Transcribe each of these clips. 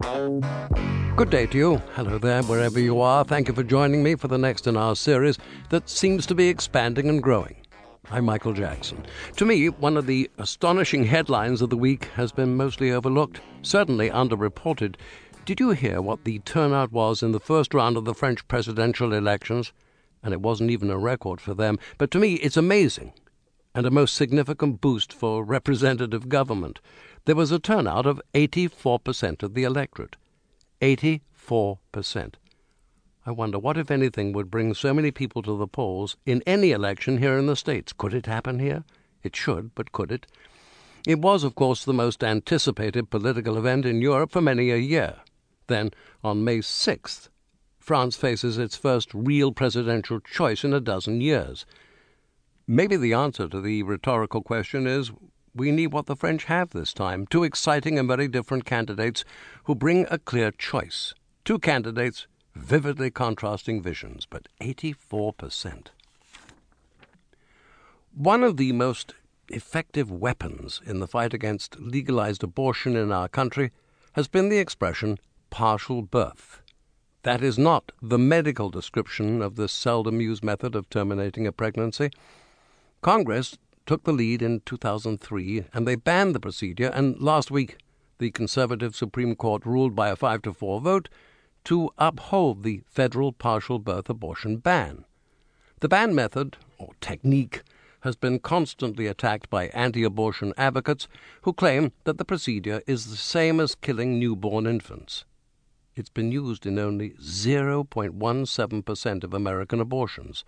Good day to you. Hello there, wherever you are. Thank you for joining me for the next in our series that seems to be expanding and growing. I'm Michael Jackson. To me, one of the astonishing headlines of the week has been mostly overlooked, certainly underreported. Did you hear what the turnout was in the first round of the French presidential elections? And it wasn't even a record for them. But to me, it's amazing and a most significant boost for representative government. There was a turnout of 84% of the electorate. 84%. I wonder what, if anything, would bring so many people to the polls in any election here in the States. Could it happen here? It should, but could it? It was, of course, the most anticipated political event in Europe for many a year. Then, on May 6th, France faces its first real presidential choice in a dozen years. Maybe the answer to the rhetorical question is we need what the French have this time two exciting and very different candidates who bring a clear choice. Two candidates vividly contrasting visions, but 84%. One of the most effective weapons in the fight against legalized abortion in our country has been the expression partial birth. That is not the medical description of this seldom used method of terminating a pregnancy. Congress took the lead in 2003 and they banned the procedure, and last week the conservative Supreme Court ruled by a 5 to 4 vote to uphold the federal partial birth abortion ban. The ban method, or technique, has been constantly attacked by anti abortion advocates who claim that the procedure is the same as killing newborn infants. It's been used in only 0.17% of American abortions.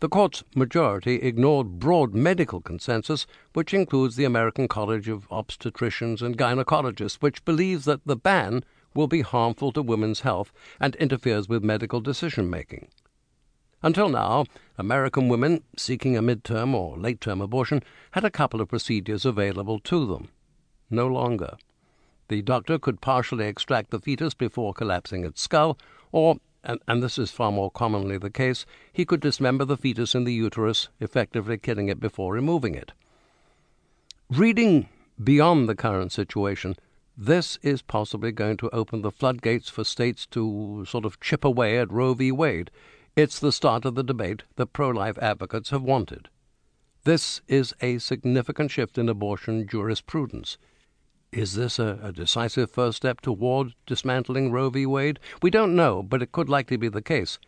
The court's majority ignored broad medical consensus, which includes the American College of Obstetricians and Gynecologists, which believes that the ban will be harmful to women's health and interferes with medical decision making. Until now, American women seeking a midterm or late term abortion had a couple of procedures available to them. No longer. The doctor could partially extract the fetus before collapsing its skull, or, and, and, this is far more commonly the case, he could dismember the fetus in the uterus, effectively killing it before removing it. Reading beyond the current situation, this is possibly going to open the floodgates for states to sort of chip away at Roe v. Wade. It's the start of the debate that pro life advocates have wanted. This is a significant shift in abortion jurisprudence. Is this a, a, decisive first step toward dismantling Roe v. Wade? We don't know, but it could likely be the case.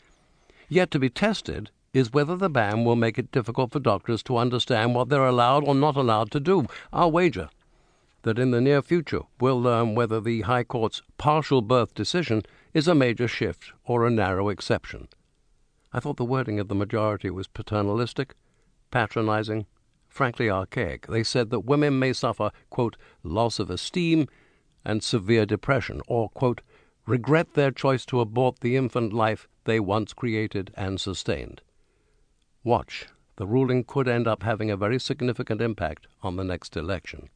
Yet to be tested is whether the ban will make it difficult for doctors to understand what they're allowed or not allowed to do. I'll wager that in the near future we'll learn whether the High Court's partial birth decision is a major shift or a narrow exception. I thought the wording of the majority was paternalistic, patronizing, frankly archaic. They said that women may suffer, quote, loss of esteem and severe depression, or, quote, regret their choice to abort the infant life they once created and sustained. Watch. The ruling could end up having a very significant impact on the next election.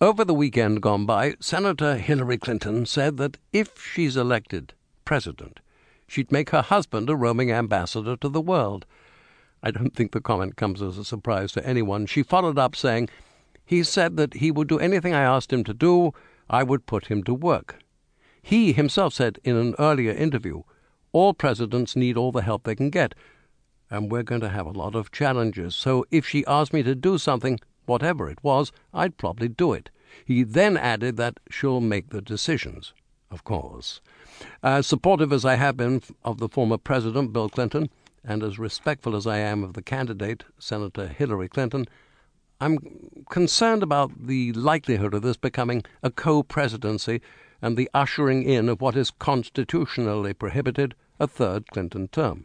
Over the weekend gone by, Senator Hillary Clinton said that if she's elected president, she'd make her husband a roaming ambassador to the world. I don't think the comment comes as a surprise to anyone. She followed up saying, He said that he would do anything I asked him to do, I would put him to work. He himself said in an earlier interview, All presidents need all the help they can get, and we're going to have a lot of challenges. So if she asked me to do something, whatever it was, I'd probably do it. He then added that she'll make the decisions, of course. As supportive as I have been of the former President, Bill Clinton, and as respectful as I am of the candidate, Senator Hillary Clinton, I'm concerned about the likelihood of this becoming a co presidency and the ushering in of what is constitutionally prohibited a third Clinton term.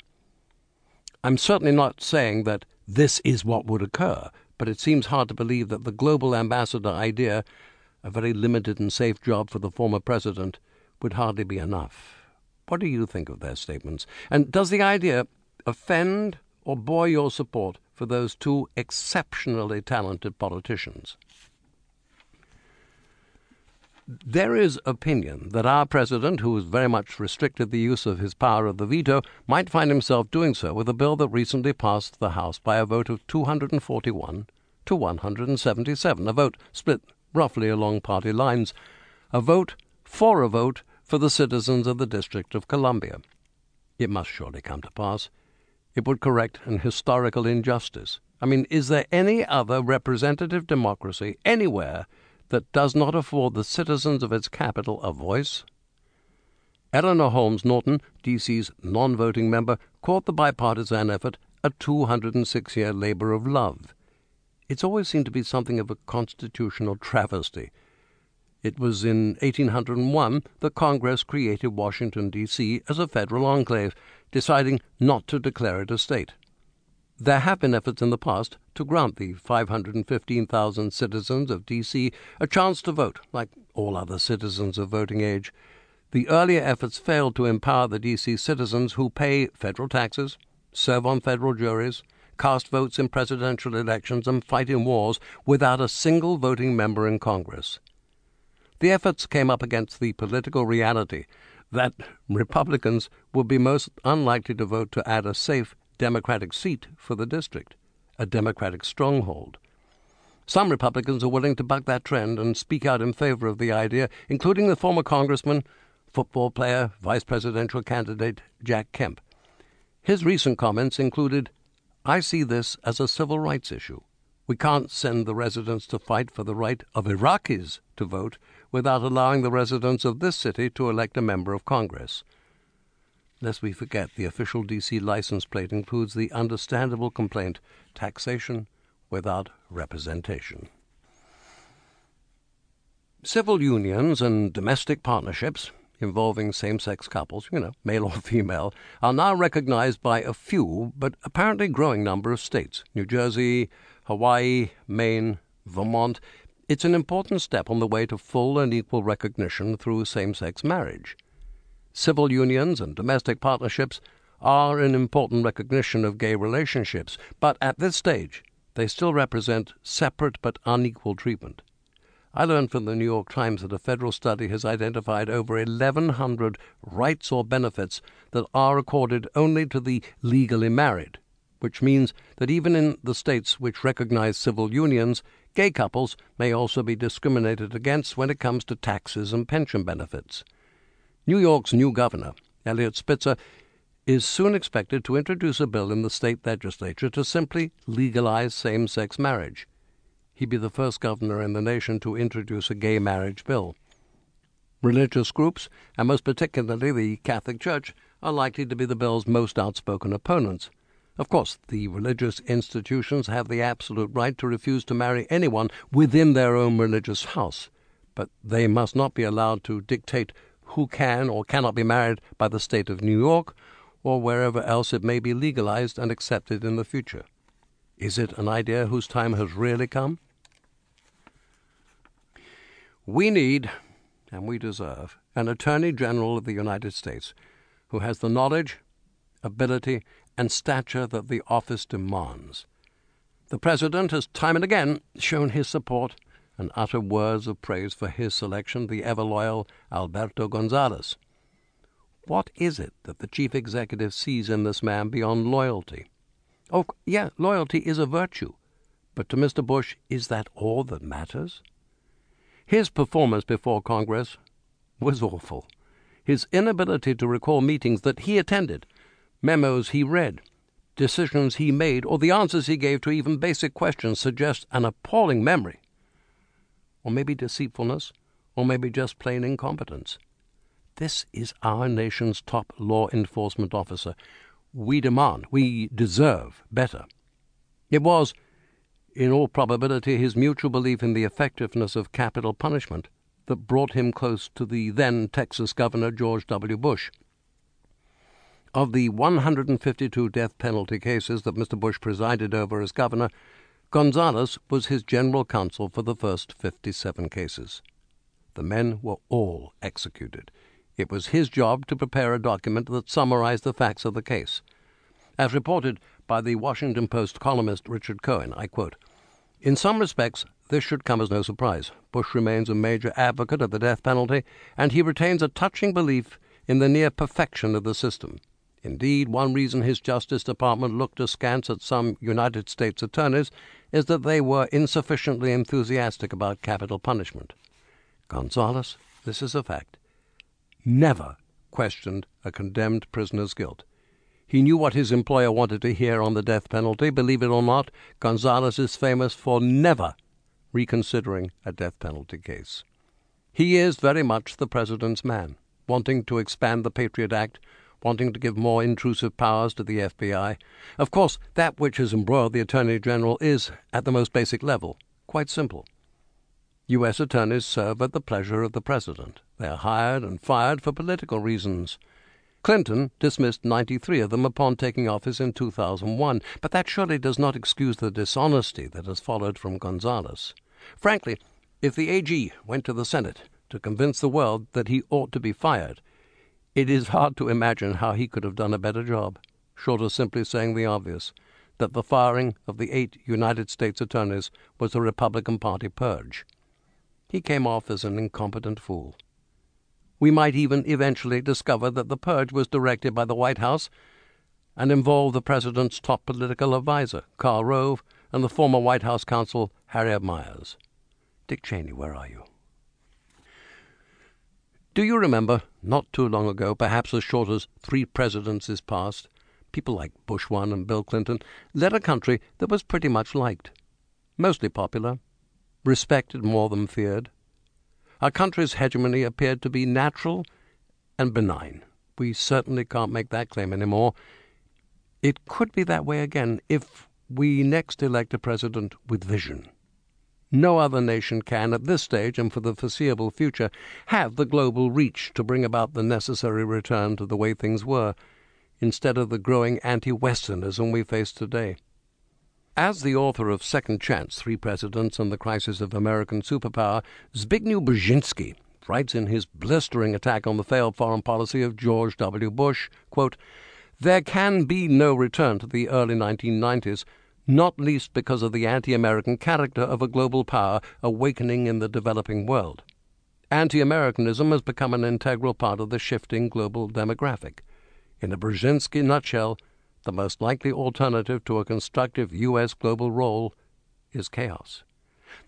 I'm certainly not saying that this is what would occur, but it seems hard to believe that the global ambassador idea, a very limited and safe job for the former president, would hardly be enough. What do you think of their statements? And does the idea offend or bore your support for those two exceptionally talented politicians? There is opinion that our president, who has very much restricted the use of his power of the veto, might find himself doing so with a bill that recently passed the House by a vote of 241 to 177, a vote split roughly along party lines. a vote for a vote for the citizens of the District of Columbia. It must surely come to pass. It would correct an historical injustice. I mean, is there any other representative democracy anywhere that does not afford the citizens of its capital a voice? Eleanor Holmes Norton, D.C.'s non voting member, called the bipartisan effort a 206 year labor of love. It's always seemed to be something of a constitutional travesty. It was in 1801 that Congress created Washington, D.C. as a federal enclave, deciding not to declare it a state. There have been efforts in the past to grant the 515,000 citizens of D.C. a chance to vote, like all other citizens of voting age. The earlier efforts failed to empower the D.C. citizens who pay federal taxes, serve on federal juries, cast votes in presidential elections, and fight in wars without a single voting member in Congress. The efforts came up against the political reality that Republicans would be most unlikely to vote to add a safe Democratic seat for the district, a Democratic stronghold. Some Republicans are willing to buck that trend and speak out in favor of the idea, including the former Congressman, football player, vice presidential candidate Jack Kemp. His recent comments included I see this as a civil rights issue. We can't send the residents to fight for the right of Iraqis to vote without allowing the residents of this city to elect a member of Congress. Lest we forget, the official D.C. license plate includes the understandable complaint taxation without representation. Civil unions and domestic partnerships involving same sex couples, you know, male or female, are now recognized by a few, but apparently growing number of states New Jersey, Hawaii, Maine, Vermont. It's an important step on the way to full and equal recognition through same sex marriage. Civil unions and domestic partnerships are an important recognition of gay relationships, but at this stage, they still represent separate but unequal treatment. I learned from the New York Times that a federal study has identified over 1,100 rights or benefits that are accorded only to the legally married, which means that even in the states which recognize civil unions, gay couples may also be discriminated against when it comes to taxes and pension benefits. New York's new governor, Eliot Spitzer, is soon expected to introduce a bill in the state legislature to simply legalize same sex marriage he'd be the first governor in the nation to introduce a gay marriage bill. Religious groups, and most particularly the Catholic Church, are likely to be the bill's most outspoken opponents. Of course, the religious institutions have the absolute right to refuse to marry anyone within their own religious house, but they must not be allowed to dictate who can or cannot be married by the state of New York or wherever else it may be legalized and accepted in the future. Is it an idea whose time has really come? We need, and we deserve, an Attorney General of the United States who has the knowledge, ability, and stature that the office demands. The President has time and again shown his support and uttered words of praise for his selection, the ever loyal Alberto Gonzales. What is it that the chief executive sees in this man beyond loyalty? Oh, yeah, loyalty is a virtue. But to Mr. Bush, is that all that matters? His performance before Congress was awful. His inability to recall meetings that he attended, memos he read, decisions he made, or the answers he gave to even basic questions suggest an appalling memory. Or maybe deceitfulness, or maybe just plain incompetence. This is our nation's top law enforcement officer. We demand, we deserve better. It was, in all probability, his mutual belief in the effectiveness of capital punishment that brought him close to the then Texas Governor George W. Bush. Of the 152 death penalty cases that Mr. Bush presided over as governor, Gonzales was his general counsel for the first 57 cases. The men were all executed. It was his job to prepare a document that summarized the facts of the case. As reported by the Washington Post columnist Richard Cohen. I quote In some respects, this should come as no surprise. Bush remains a major advocate of the death penalty, and he retains a touching belief in the near perfection of the system. Indeed, one reason his Justice Department looked askance at some United States attorneys is that they were insufficiently enthusiastic about capital punishment. Gonzales this is a fact, never questioned a condemned prisoner's guilt. He knew what his employer wanted to hear on the death penalty. Believe it or not, Gonzales is famous for never reconsidering a death penalty case. He is very much the president's man, wanting to expand the Patriot Act, wanting to give more intrusive powers to the FBI. Of course, that which has embroiled the Attorney General is, at the most basic level, quite simple. U.S. attorneys serve at the pleasure of the president. They are hired and fired for political reasons. Clinton dismissed 93 of them upon taking office in 2001, but that surely does not excuse the dishonesty that has followed from Gonzales. Frankly, if the AG went to the Senate to convince the world that he ought to be fired, it is hard to imagine how he could have done a better job, short of simply saying the obvious that the firing of the eight United States attorneys was a Republican Party purge. He came off as an incompetent fool. We might even eventually discover that the purge was directed by the White House and involved the president's top political adviser, Karl Rove, and the former White House counsel, Harriet Miers. Dick Cheney, where are you? Do you remember, not too long ago, perhaps as short as three presidencies past, people like Bush one and Bill Clinton led a country that was pretty much liked, mostly popular, respected more than feared, our country's hegemony appeared to be natural and benign. We certainly can't make that claim anymore. It could be that way again if we next elect a president with vision. No other nation can, at this stage and for the foreseeable future, have the global reach to bring about the necessary return to the way things were, instead of the growing anti Westernism we face today. As the author of Second Chance Three Presidents and the Crisis of American Superpower, Zbigniew Brzezinski writes in his blistering attack on the failed foreign policy of George W. Bush quote, There can be no return to the early 1990s, not least because of the anti American character of a global power awakening in the developing world. Anti Americanism has become an integral part of the shifting global demographic. In a Brzezinski nutshell, the most likely alternative to a constructive U.S. global role is chaos.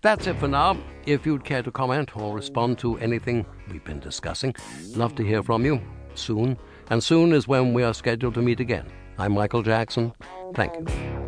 That's it for now. If you'd care to comment or respond to anything we've been discussing, love to hear from you soon. And soon is when we are scheduled to meet again. I'm Michael Jackson. Thank you.